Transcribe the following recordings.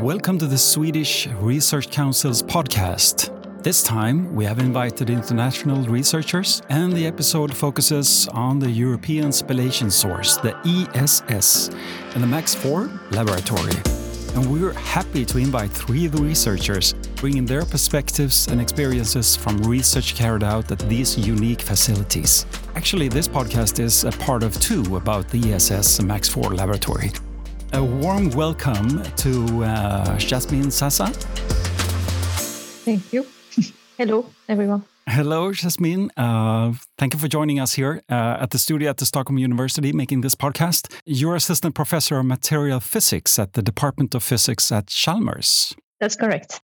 Welcome to the Swedish Research Council's podcast. This time, we have invited international researchers, and the episode focuses on the European Spallation Source, the ESS, and the MAX4 laboratory. And we're happy to invite three of the researchers, bringing their perspectives and experiences from research carried out at these unique facilities. Actually, this podcast is a part of two about the ESS and MAX4 laboratory. A warm welcome to uh, Yasmine Sassa. Thank you. Hello, everyone. Hello, Yasmine. Uh, thank you for joining us here uh, at the studio at the Stockholm University making this podcast. You're assistant professor of material physics at the Department of Physics at Chalmers. That's correct.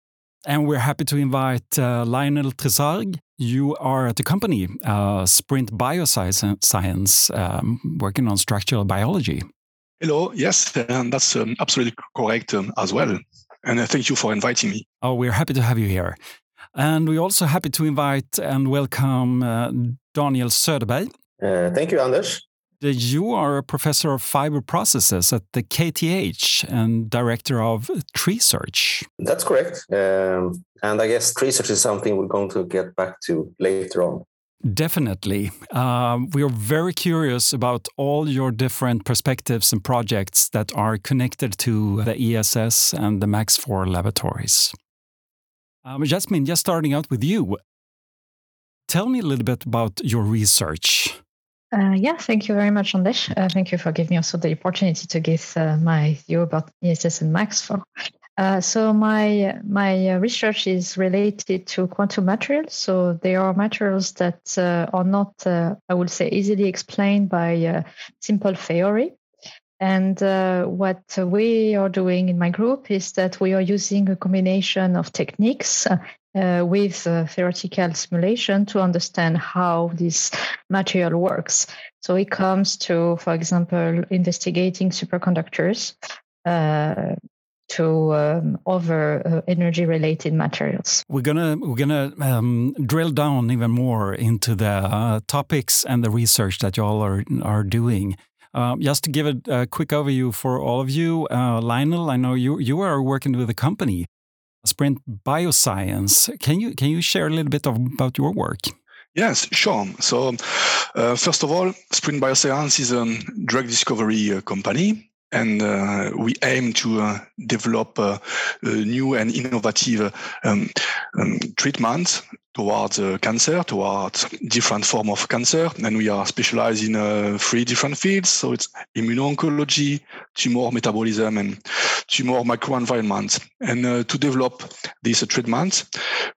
And we're happy to invite uh, Lionel Trésaugues. You are at the company uh, Sprint Bioscience, um, working on structural biology. Hello, yes, and that's um, absolutely correct um, as well. And uh, thank you for inviting me. Oh, we're happy to have you here. And we're also happy to invite and welcome uh, Daniel Söderberg. Uh, thank you, Anders. You are a professor of fiber processes at the KTH and director of Treesearch. That's correct. Um, and I guess Treesearch is something we're going to get back to later on. Definitely. Um, we are very curious about all your different perspectives and projects that are connected to the ESS and the MAX4 laboratories. Um, Yasmine, just starting out with you, tell me a little bit about your research. Uh, yeah, thank you very much, Anders. Uh, thank you for giving me also the opportunity to give uh, my view about ESS and MAX4. Uh, so my my uh, research is related to quantum materials. So they are materials that uh, are not, uh, I would say, easily explained by uh, simple theory. And what we are doing in my group is that we are using a combination of techniques with theoretical simulation to understand how this material works. So it comes to, for example, investigating superconductors, uh, to um, other uh, energy related materials. We're gonna we're gonna um, drill down even more into the uh, topics and the research that you all are are doing. Uh, just to give a, a, quick overview for all of you, uh, Lionel, I know you you are working with a company, Sprint Bioscience. Can you can you share a little bit of, about your work? Yes, sure. So, uh, first of all, Sprint Bioscience is a drug discovery uh, company and uh, we aim to uh, develop uh, new and innovative um, um, treatments towards uh, cancer, towards different form of cancer. And we are specialized in uh, three different fields. So it's immuno-oncology, tumor metabolism, and tumor microenvironment. And uh, to develop these treatments,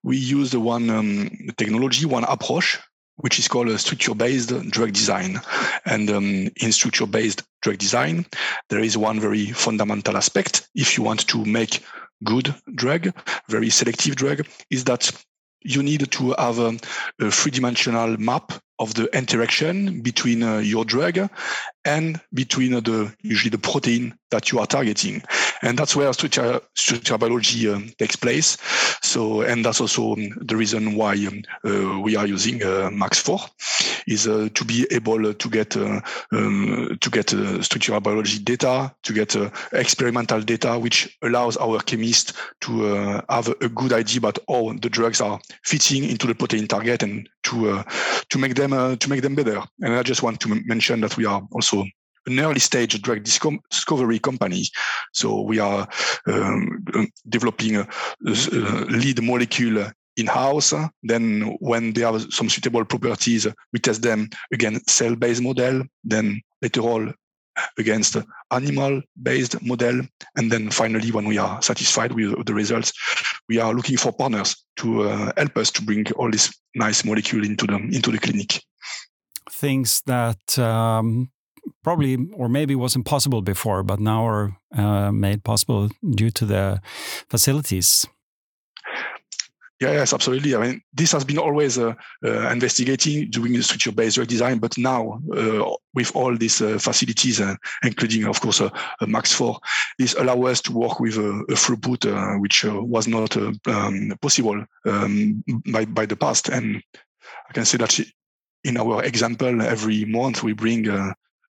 we use the one um, technology, one approach which is called a structure-based drug design. And um, in structure-based drug design, there is one very fundamental aspect. If you want to make good drug, very selective drug, is that you need to have a, a three-dimensional map of the interaction between uh, your drug and between uh, the usually the protein that you are targeting. And that's where structure, structure biology um, takes place. So and that's also um, the reason why um, uh, we are using uh, max4 is uh, to be able to get uh, um, to get structural biology data to get experimental data which allows our chemists to have a good idea about how the drugs are fitting into the protein target and to to make them uh, to make them better. And I just want to m- mention that we are also an early stage drug discovery company. So we are um, um developing a, a, lead molecule in-house. Then when they have some suitable properties, we test them again cell-based model. Then later on against animal-based model. And then finally, when we are satisfied with the results, we are looking for partners to uh, help us to bring all this nice molecule into the into the clinic. Things that um, probably or maybe was impossible before, but now are uh, made possible due to the facilities. Yeah, yes, absolutely. I mean, this has been always uh, uh, investigating, doing the structure-based drug design, but now uh, with all these uh, facilities, uh, including, of course, a Max4, this allow us to work with a, throughput uh, which was not um, possible um, by by the past. And I can say that in our example, every month we bring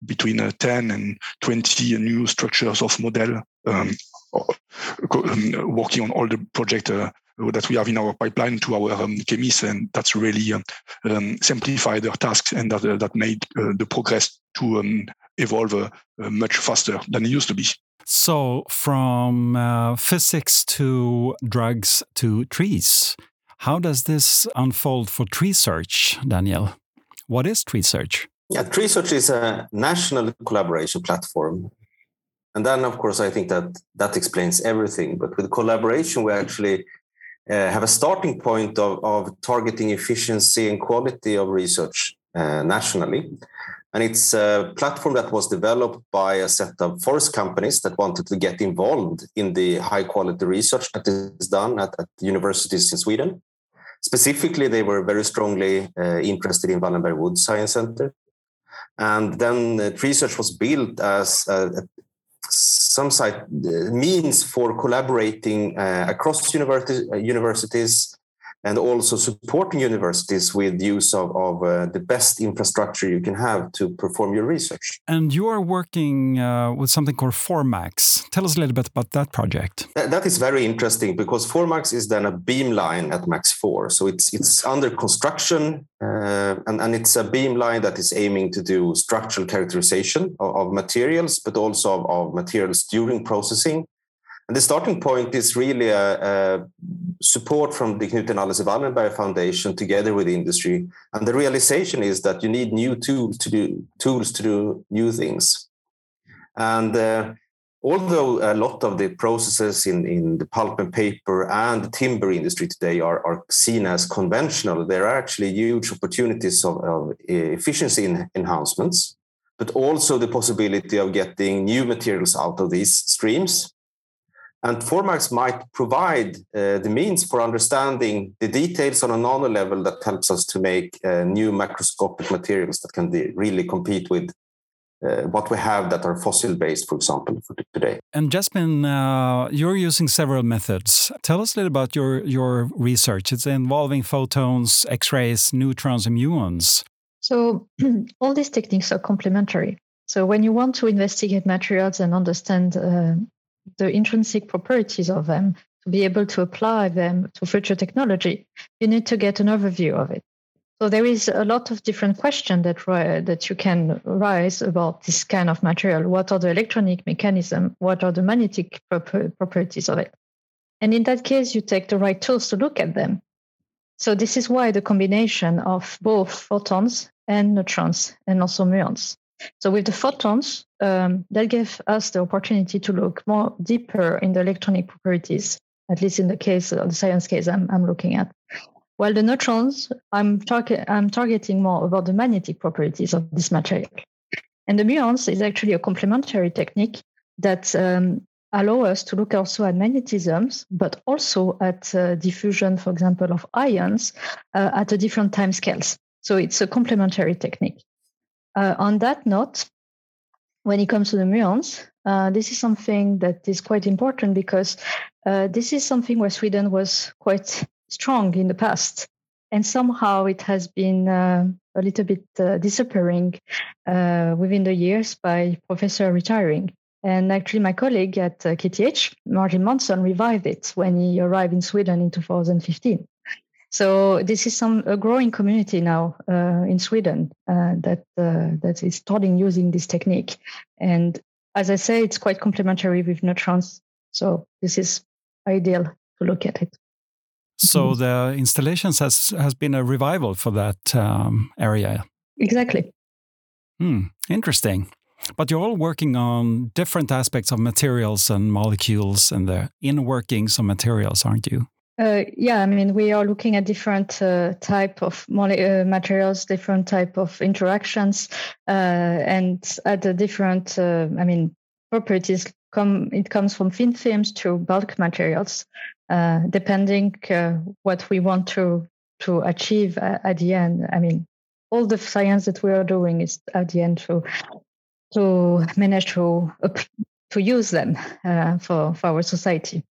between 10 and 20 new structures of model um, um, working on all the project that we have in our pipeline to our um, chemists, and that's really um, um simplified their tasks and that, uh, that made uh, the progress to um, evolve uh, much faster than it used to be. So, from uh, physics to drugs to trees, how does this unfold for Treesearch, Daniel? What is Treesearch? Yeah, Treesearch is a national collaboration platform. And then, of course, I think that that explains everything. But with collaboration, we actually uh, have a starting point of, of targeting efficiency and quality of research uh, nationally. And it's a platform that was developed by a set of forest companies that wanted to get involved in the high quality research that is done at, at universities in Sweden. Specifically, they were very strongly uh, interested in Wallenberg Wood Science Center. And then uh, research was built as a some site uh, means for collaborating uh, across universities, uh, universities and also supporting universities with use of, of uh, the best infrastructure you can have to perform your research. And you are working uh, with something called Formax. Tell us a little bit about that project. Th that is very interesting because Formax is then a beamline at Max 4. So it's, it's under construction uh, and, and it's a beamline that is aiming to do structural characterization of, of materials, but also of, of materials during processing and the starting point is really a, a support from the Knut and Alice Wallenberg Foundation together with industry. And the realization is that you need new tools to do tools to do new things. And uh, although a lot of the processes in, in the pulp and paper and the timber industry today are, are seen as conventional, there are actually huge opportunities of, of efficiency enhancements, but also the possibility of getting new materials out of these streams and Formax might provide uh, the means for understanding the details on a nano level that helps us to make uh, new macroscopic materials that can really compete with uh, what we have that are fossil based, for example, for today. And Yasmine, uh, you're using several methods. Tell us a little about your, your research. It's involving photons, X rays, neutrons, and muons. So, all these techniques are complementary. So, when you want to investigate materials and understand uh, the intrinsic properties of them to be able to apply them to future technology, you need to get an overview of it. So there is a lot of different questions that that you can raise about this kind of material. What are the electronic mechanism? What are the magnetic properties of it? And in that case, you take the right tools to look at them. So this is why the combination of both photons and neutrons and also muons so with the photons, um, that gives us the opportunity to look more deeper in the electronic properties, at least in the case of the science case I'm, I'm looking at. While the neutrons, I'm, I'm targeting more about the magnetic properties of this material. And the muons is actually a complementary technique that um, allow us to look also at magnetisms, but also at uh, diffusion, for example, of ions uh, at a different time scales. So it's a complementary technique. Uh, on that note, when it comes to the muons, uh, this is something that is quite important because uh, this is something where Sweden was quite strong in the past. And somehow it has been uh, a little bit uh, disappearing uh, within the years by professor retiring. And actually, my colleague at KTH, Martin Månsson, revived it when he arrived in Sweden in 2015. So this is some a growing community now uh, in Sweden uh, that uh, that is starting using this technique, and as I say, it's quite complementary with neutrons. So this is ideal to look at it. So mm-hmm. the installations has has been a revival for that um, area. Exactly. Hmm. Interesting. But you're all working on different aspects of materials and molecules and the inner workings of materials, aren't you? Uh, yeah, I mean, we are looking at different uh, type of uh, materials, different type of interactions, uh, and at the different, uh, I mean, properties. Come, it comes from thin films to bulk materials, uh, depending what we want to to achieve at the end. I mean, all the science that we are doing is at the end to to manage to to use them for for our society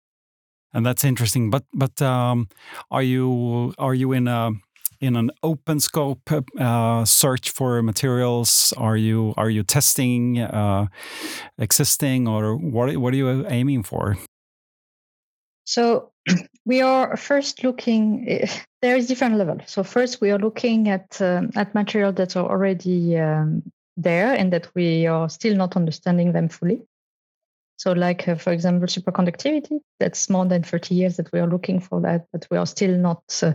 and that's interesting. But but um, are you are you in a in an open scope uh, search for materials? Are you are you testing uh, existing or what what are you aiming for? So we are first looking. There is different level. So first we are looking at um, at material that are already um, there and that we are still not understanding them fully. So, like uh, for example, superconductivity. That's more than 30 years that we are looking for that, but we are still not uh,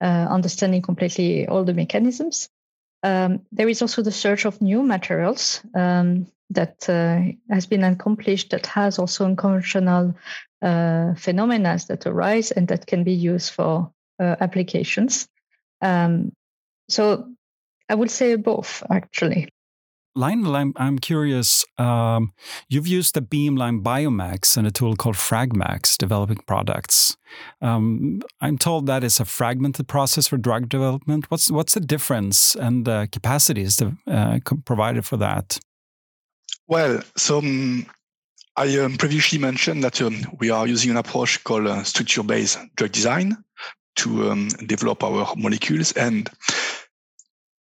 uh, understanding completely all the mechanisms. Um, there is also the search of new materials um, that uh, has been accomplished that has also unconventional uh, phenomena that arise and that can be used for uh, applications. Um, so I would say both, actually. Lionel, I'm, I'm curious. Um, you've used the Beamline Biomax and a tool called Fragmax developing products. Um, I'm told that is a fragmented process for drug development. What's what's the difference and the capacities uh, provided for that? Well, so um, I previously mentioned that um, we are using an approach called uh, structure-based drug design to um, develop our molecules and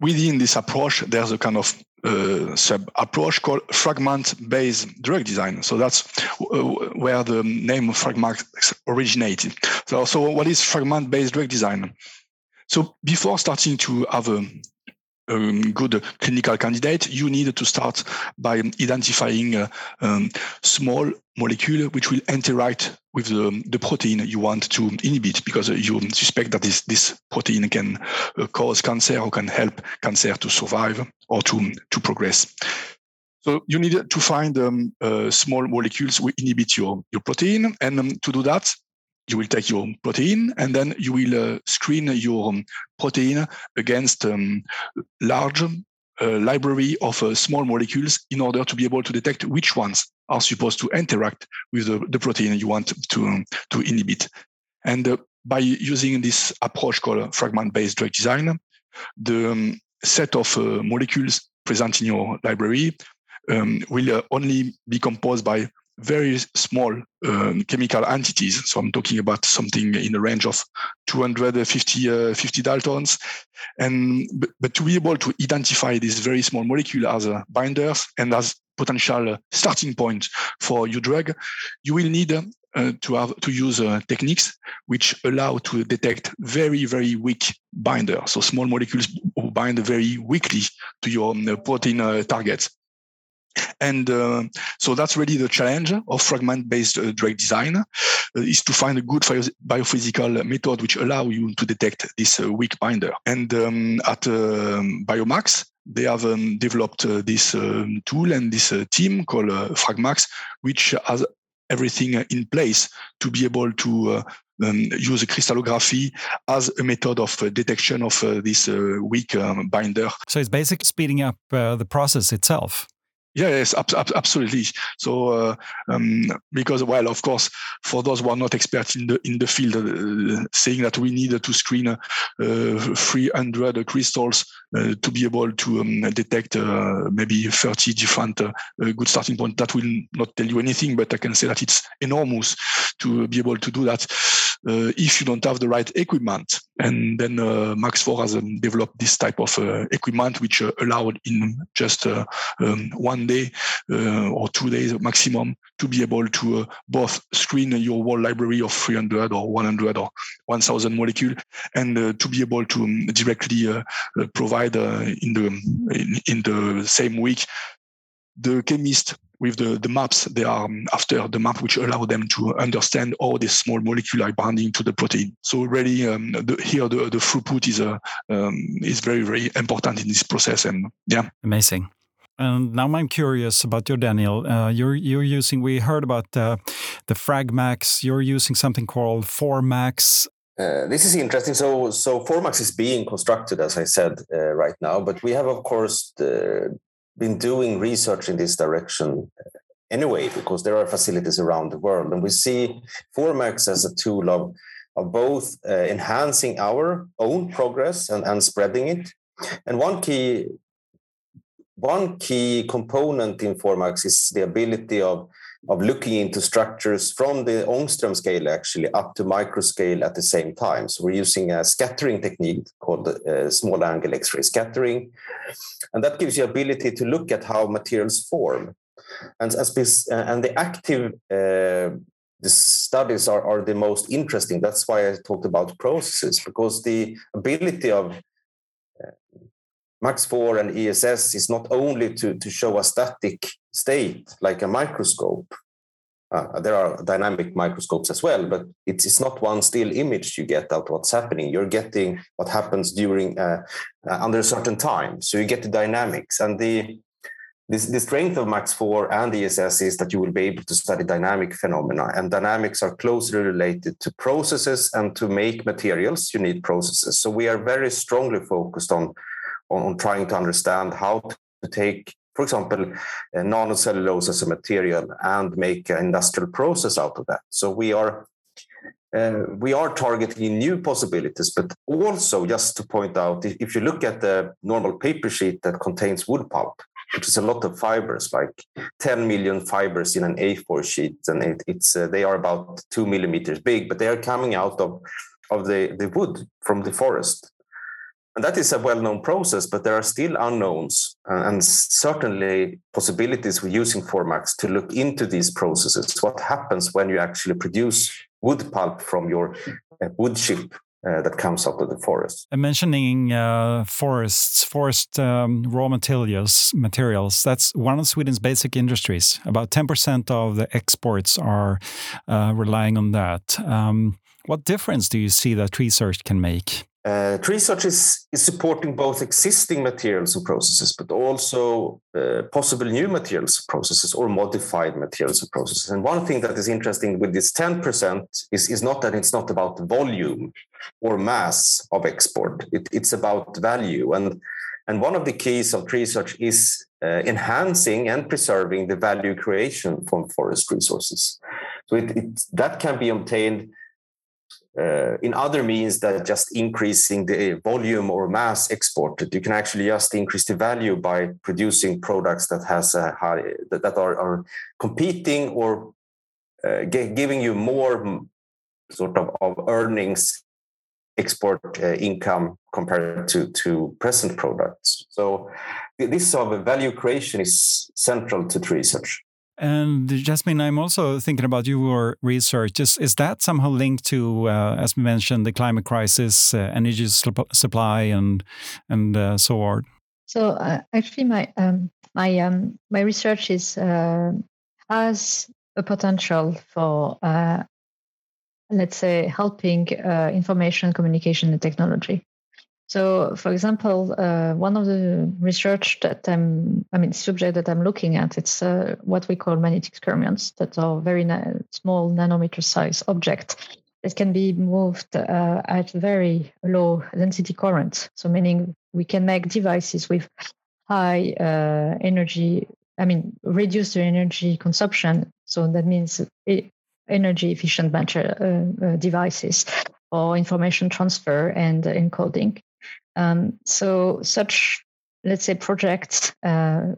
within this approach, there's a kind of uh, sub approach called fragment based drug design. So that's uh, where the name of Fragmax originated. So, so what is fragment based drug design? So before starting to have a um, good clinical candidate, you need to start by identifying a um, small molecule which will interact with the, the, protein you want to inhibit because you suspect that this, this protein can uh, cause cancer or can help cancer to survive or to, to progress. So you need to find um, uh, small molecules which inhibit your, your protein. And um, to do that, you will take your protein and then you will uh, screen your um, protein against um, large uh, library of uh, small molecules in order to be able to detect which ones are supposed to interact with the, the protein you want to, um, to inhibit. And uh, by using this approach called fragment-based drug design, the um, set of uh, molecules present in your library will uh, only be composed by very small um, chemical entities. So I'm talking about something in the range of 250 uh, 50 daltons. And but, to be able to identify this very small molecule as a binders and as potential starting point for your drug, you will need uh, to have to use uh, techniques which allow to detect very very weak binder so small molecules bind very weakly to your um, protein uh, targets and uh, so that's really the challenge of fragment-based uh, drug design uh, is to find a good biophysical method which allow you to detect this uh, weak binder. And um, at um, Biomax, they have um, developed uh, this um, tool and this uh, team called Fragmax, which has everything in place to be able to um, use crystallography as a method of uh, detection of uh, this uh, weak um, binder. So it's basically speeding up the process itself. Yeah, yes, ab- ab- absolutely. So, uh, um, because well, of course, for those who are not experts in the in the field, uh, saying that we need to screen uh, 300 crystals uh, to be able to um, detect uh, maybe 30 different uh, good starting points, that will not tell you anything. But I can say that it's enormous to be able to do that if you don't have the right equipment. And then Max 4 has um, developed this type of equipment, which allowed in just um, one day uh, or two days maximum to be able to uh, both screen your whole library of 300 or 100 or 1000 molecule and uh, to be able to um, directly provide in the in, in the same week the chemist with the, the maps they are um, after the map which allow them to understand all the small molecule binding to the protein so really um, the, here the, the throughput is uh, um, is very very important in this process and yeah amazing and now I'm curious about your Daniel. Uh, you're you're using. We heard about uh, the Fragmax. You're using something called Formax. Uh, this is interesting. So so Formax is being constructed, as I said uh, right now. But we have, of course, uh, been doing research in this direction uh, anyway, because there are facilities around the world, and we see Formax as a tool of of both enhancing our own progress and, and spreading it. And one key one key component in Formax is the ability of, of looking into structures from the Ångström scale actually up to micro scale at the same time. So we're using a scattering technique called uh, small angle X-ray scattering. And that gives you ability to look at how materials form. And, as, and the active uh, the studies are, are the most interesting. That's why I talked about processes, because the ability of MAX4 and ESS is not only to, to show a static state like a microscope. Uh, there are dynamic microscopes as well, but it's, it's not one still image you get out what's happening. You're getting what happens during uh, uh, under a certain time, so you get the dynamics and the the strength of MAX4 and ESS is that you will be able to study dynamic phenomena, and dynamics are closely related to processes and to make materials. You need processes, so we are very strongly focused on on, on trying to understand how to take, for example, nanocellulose as a material and make an industrial process out of that. So we are uh, we are targeting new possibilities, but also just to point out, if you look at the normal paper sheet that contains wood pulp, which is a lot of fibers, like 10 million fibers in an A4 sheet, and it, it's uh, they are about two millimeters big, but they are coming out of of the, the wood from the forest. And that is a well-known process, but there are still unknowns uh, and certainly possibilities with using Formax to look into these processes. What happens when you actually produce wood pulp from your uh, wood chip uh, that comes out of the forest. And mentioning uh, forests, forest um, raw materials, materials, that's one of Sweden's basic industries. About 10% of the exports are uh, relying on that. Um, what difference do you see that research can make? Uh, research is, is supporting both existing materials and processes, but also uh, possible new materials and processes or modified materials and processes. And one thing that is interesting with this 10% is, is not that it's not about volume or mass of export, it, it's about value. And, and one of the keys of research is uh, enhancing and preserving the value creation from forest resources. So it, it, that can be obtained uh, in other means that just increasing the volume or mass exported you can actually just increase the value by producing products that has a high that, that are, are competing or uh, giving you more sort of, of earnings export uh, income compared to to present products. So this sort of value creation is central to research and Yasmine, I'm also thinking about your research. Is, is that somehow linked to, uh, as we mentioned, the climate crisis, uh, energy supply, and and uh, so on? So uh, actually, my um, my um, my research is uh, has a potential for, uh, let's say, helping information communication and technology. So, for example, uh, one of the research that I'm, I mean, subject that I'm looking at, it's uh, what we call magnetic skyrmions that are very na- small nanometer size objects It can be moved uh, at very low density current. So, meaning we can make devices with high uh, energy, I mean, reduce the energy consumption. So that means energy efficient uh, uh, devices for information transfer and encoding. Um, so such, let's say, projects uh,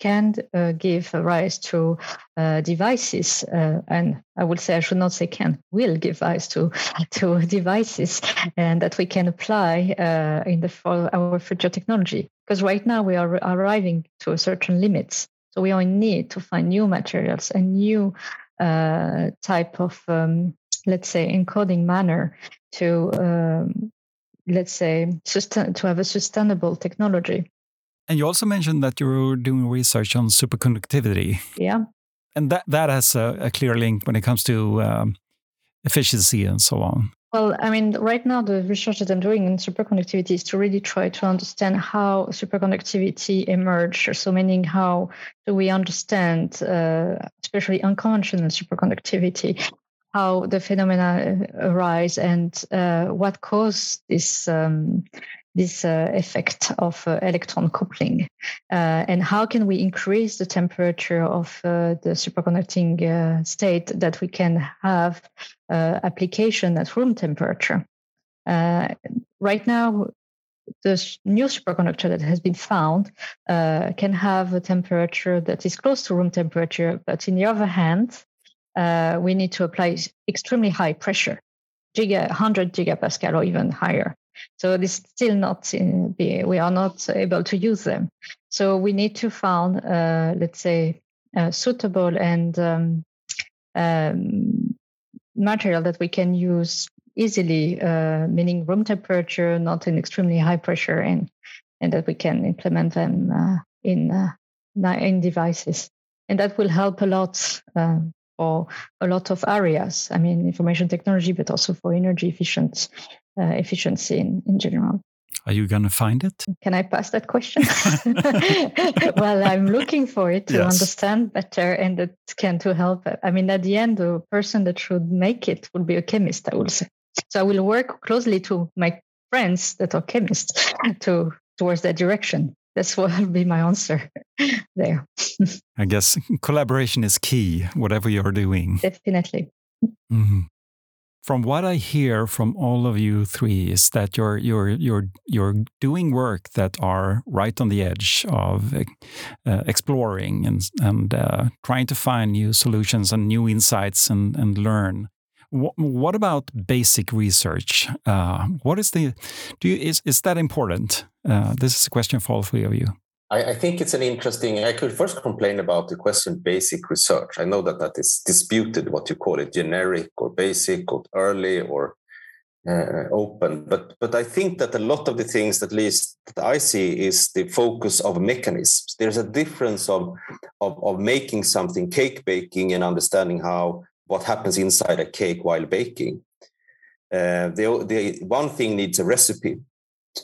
can uh, give rise to uh, devices, uh, and I would say I should not say can, will give rise to to devices, and that we can apply uh, in the for our future technology. Because right now we are arriving to a certain limits, so we are in need to find new materials and new uh, type of, um, let's say, encoding manner to um, let's say, sustain, to have a sustainable technology. And you also mentioned that you're doing research on superconductivity. Yeah. And that, that has a, a clear link when it comes to um, efficiency and so on. Well, I mean, right now, the research that I'm doing in superconductivity is to really try to understand how superconductivity emerged. So, meaning how do we understand, uh, especially unconventional superconductivity, how the phenomena arise and uh, what caused this um, this uh, effect of uh, electron coupling. Uh, and how can we increase the temperature of uh, the superconducting uh, state that we can have application at room temperature? Right now the new superconductor that has been found can have a temperature that is close to room temperature but in the other hand uh, we need to apply extremely high pressure, giga, 100 gigapascal or even higher. So this still not in, we are not able to use them. So we need to find, uh, let's say, uh, suitable and um, um, material that we can use easily, uh, meaning room temperature, not in extremely high pressure, and and that we can implement them uh, in uh, in devices, and that will help a lot um, for a lot of areas. I mean, information technology, but also for energy efficient uh, efficiency in, in general. Are you going to find it? Can I pass that question? well, I'm looking for it to yes. understand better and it can to help. I mean, at the end, the person that should make it would be a chemist, I would say. So I will work closely to my friends that are chemists to towards that direction. That's what will be my answer there. I guess collaboration is key, whatever you're doing. Definitely. Mm -hmm from what I hear from all of you three is that you're you're you're you're doing work that are right on the edge of uh, exploring and and uh, trying to find new solutions and new insights and and learn. What about basic research? Uh, what is the do you, is is that important? Uh, this is a question for all three of you. I, I, think it's an interesting. I could first complain about the question basic research. I know that that is disputed, what you call it, generic or basic or early or uh, open. But but I think that a lot of the things, at least that I see, is the focus of mechanisms. There's a difference of of, of making something, cake baking, and understanding how what happens inside a cake while baking. Uh, one thing needs a recipe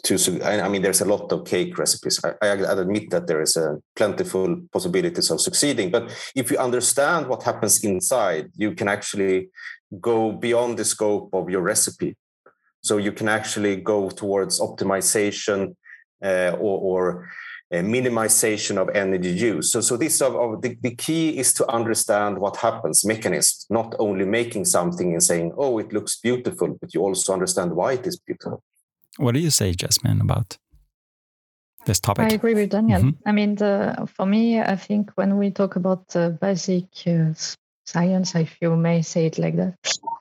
to i mean there's a lot of cake recipes i, I admit that there is a plentiful possibilities of succeeding but if you understand what happens inside you can actually go beyond the scope of your recipe so you can actually go towards optimization uh, or, or minimization of energy use so so this of, of the, the key is to understand what happens mechanisms not only making something and saying oh it looks beautiful but you also understand why it is beautiful what do you say, Yasmine, about this topic? I agree with Daniel. Mm-hmm. I mean, the, for me, I think when we talk about uh, basic uh, science, if you may say it like that,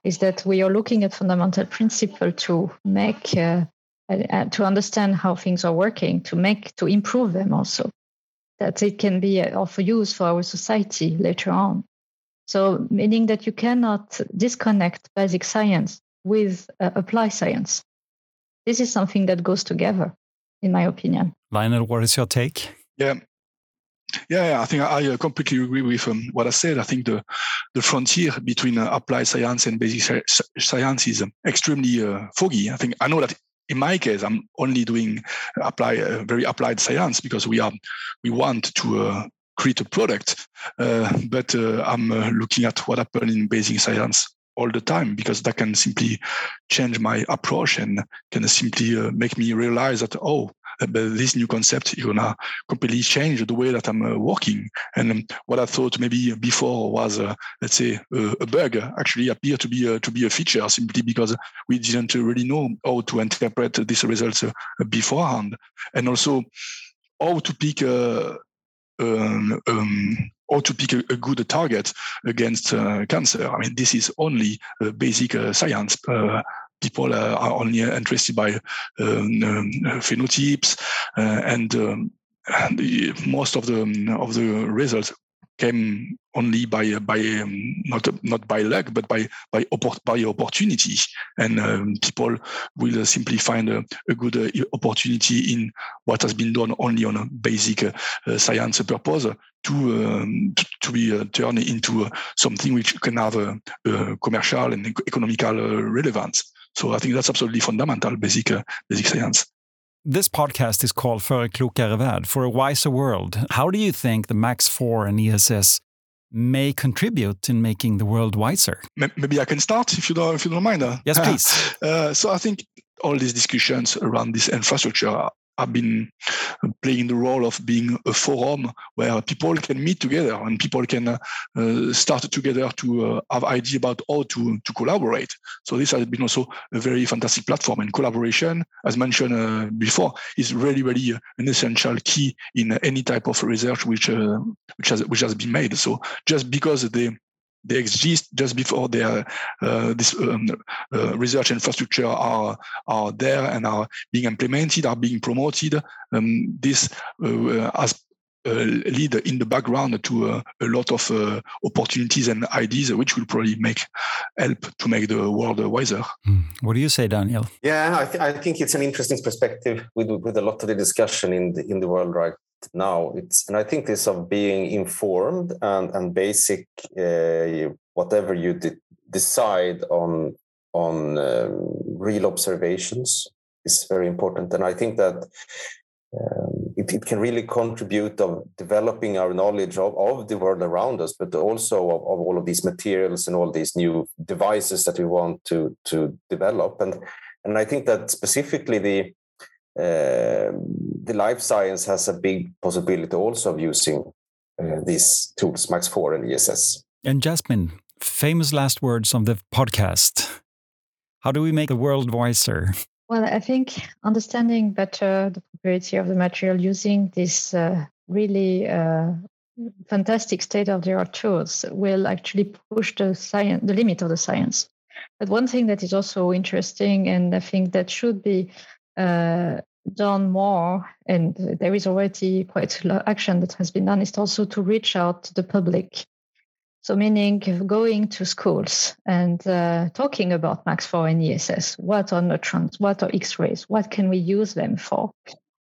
is that we are looking at fundamental principle to make uh, uh, to understand how things are working, to make to improve them also, that it can be of use for our society later on. So, meaning that you cannot disconnect basic science with uh, applied science this is something that goes together, in my opinion. Lionel, what is your take? Yeah. Yeah, yeah I think I uh, completely agree with um, what I said. I think the the frontier between uh, applied science and basic science is um, extremely uh, foggy. I think I know that in my case, I'm only doing apply uh, very applied science because we are we want to uh, create a product, uh, but I'm looking at what happened in basic science all the time because that can simply change my approach and can simply uh, make me realize that oh uh, this new concept is gonna completely change the way that I'm uh, working. And um, what I thought maybe before was, uh, let's say, a bug actually appeared to be to be a feature simply because we didn't really know how to interpret these results beforehand, and also how to pick um, um, or to pick a, a, good target against uh, cancer. I mean, this is only uh, basic uh, science. Uh, people are only interested by um, um phenotypes, uh, and, um, and the, most of the of the results came only by by um, not not by luck but by by by opportunity. And um, people will simply find a, a good uh, opportunity in what has been done only on a basic uh, science purpose to um, to, to, be uh, turned into uh, something which can have a, commercial and economical uh, relevance so i think that's absolutely fundamental basic uh, basic science this podcast is called För klokare värld, For a Wiser World. How do you think the MAX 4 and ESS may contribute in making the world wiser? Maybe I can start if you don't, if you don't mind. Yes, please. Uh, so I think all these discussions around this infrastructure have been playing the role of being a forum where people can meet together and people can uh, start together to uh, have idea about how to, to collaborate. So this has been also a very fantastic platform and collaboration, as mentioned uh, before, is really, really an essential key in any type of research which uh, which has which has been made. So just because they they exist just before their uh, this um, uh, research infrastructure are are there and are being implemented, are being promoted. Um, this uh, has lead in the background to a lot of opportunities and ideas, which will probably make help to make the world wiser. Mm. What do you say, Daniel? Yeah, I, th- I think it's an interesting perspective with with a lot of the discussion in the in the world right now. It's and I think this of being informed and and basic uh, whatever you de- decide on on um, real observations is very important. And I think that um, it, it, can really contribute of developing our knowledge of, of the world around us, but also of, of, all of these materials and all these new devices that we want to to develop. And and I think that specifically the the life science has a big possibility also of using uh, these tools, Max 4 and ESS. And Yasmine, famous last words on the podcast. How do we make the world wiser? Well, I think understanding better the property of the material using this uh, really uh, fantastic state of the art tools will actually push the science, the limit of the science. But one thing that is also interesting, and I think that should be uh, done more, and there is already quite a lot of action that has been done, is also to reach out to the public so, meaning going to schools and uh, talking about MAX4 and ESS. What are neutrons? What are X rays? What can we use them for?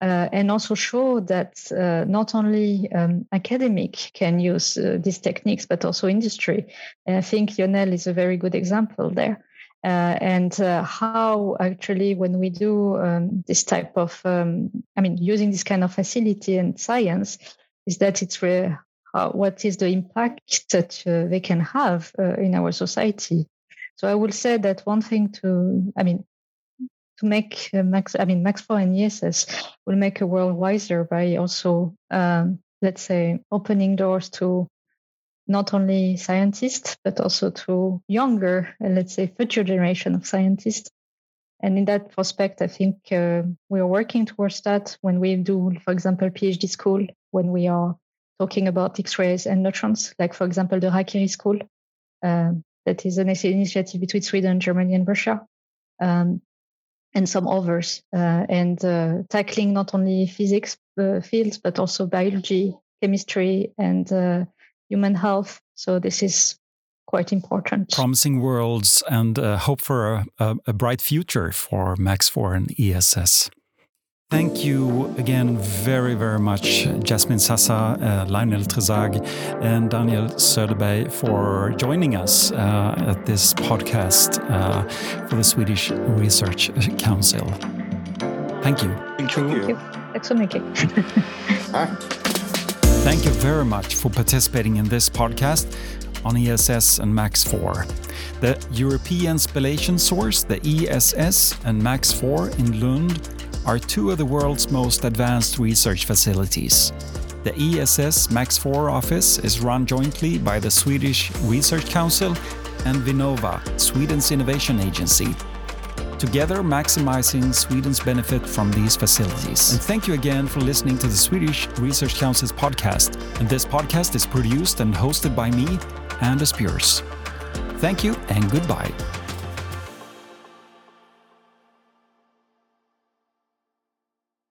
Uh, and also show that uh, not only um, academic can use uh, these techniques, but also industry. And I think Lionel is a very good example there. Uh, and uh, how actually, when we do um, this type of, um, I mean, using this kind of facility and science, is that it's re- uh, what is the impact that uh, they can have uh, in our society. So I will say that one thing to, I mean, to make Max, I mean, Max 4 and ESS will make a world wiser by also, um, let's say, opening doors to not only scientists, but also to younger, let's say, future generation of scientists. And in that prospect, I think uh, we are working towards that when we do, for example, PhD school, when we are talking about X-rays and neutrons, like for example the Hakkeri School, um, that is an initiative between Sweden, Germany, and Russia, um, and some others, uh, and uh, tackling not only physics uh, fields but also biology, chemistry, and uh, human health. So this is quite important. Promising worlds and uh, hope for a, a, a bright future for Max 4 and ESS. Thank you again very, very much, Yasmine Sassa, uh, Lionel Trésaugues, and Daniel Söderberg for joining us uh, at this podcast uh, for the Swedish Research Council. Thank you. Thank you. Thank you. Tack så mycket. Thank you very much for participating in this podcast on ESS and MAX 4. The European Spallation Source, the ESS, and MAX 4 in Lund are two of the world's most advanced research facilities. The ESS Max 4 office is run jointly by the Swedish Research Council and Vinnova, Sweden's innovation agency, together maximizing Sweden's benefit from these facilities. And thank you again for listening to the Swedish Research Council's podcast. And this podcast is produced and hosted by me, Anders Bjers. Thank you and goodbye.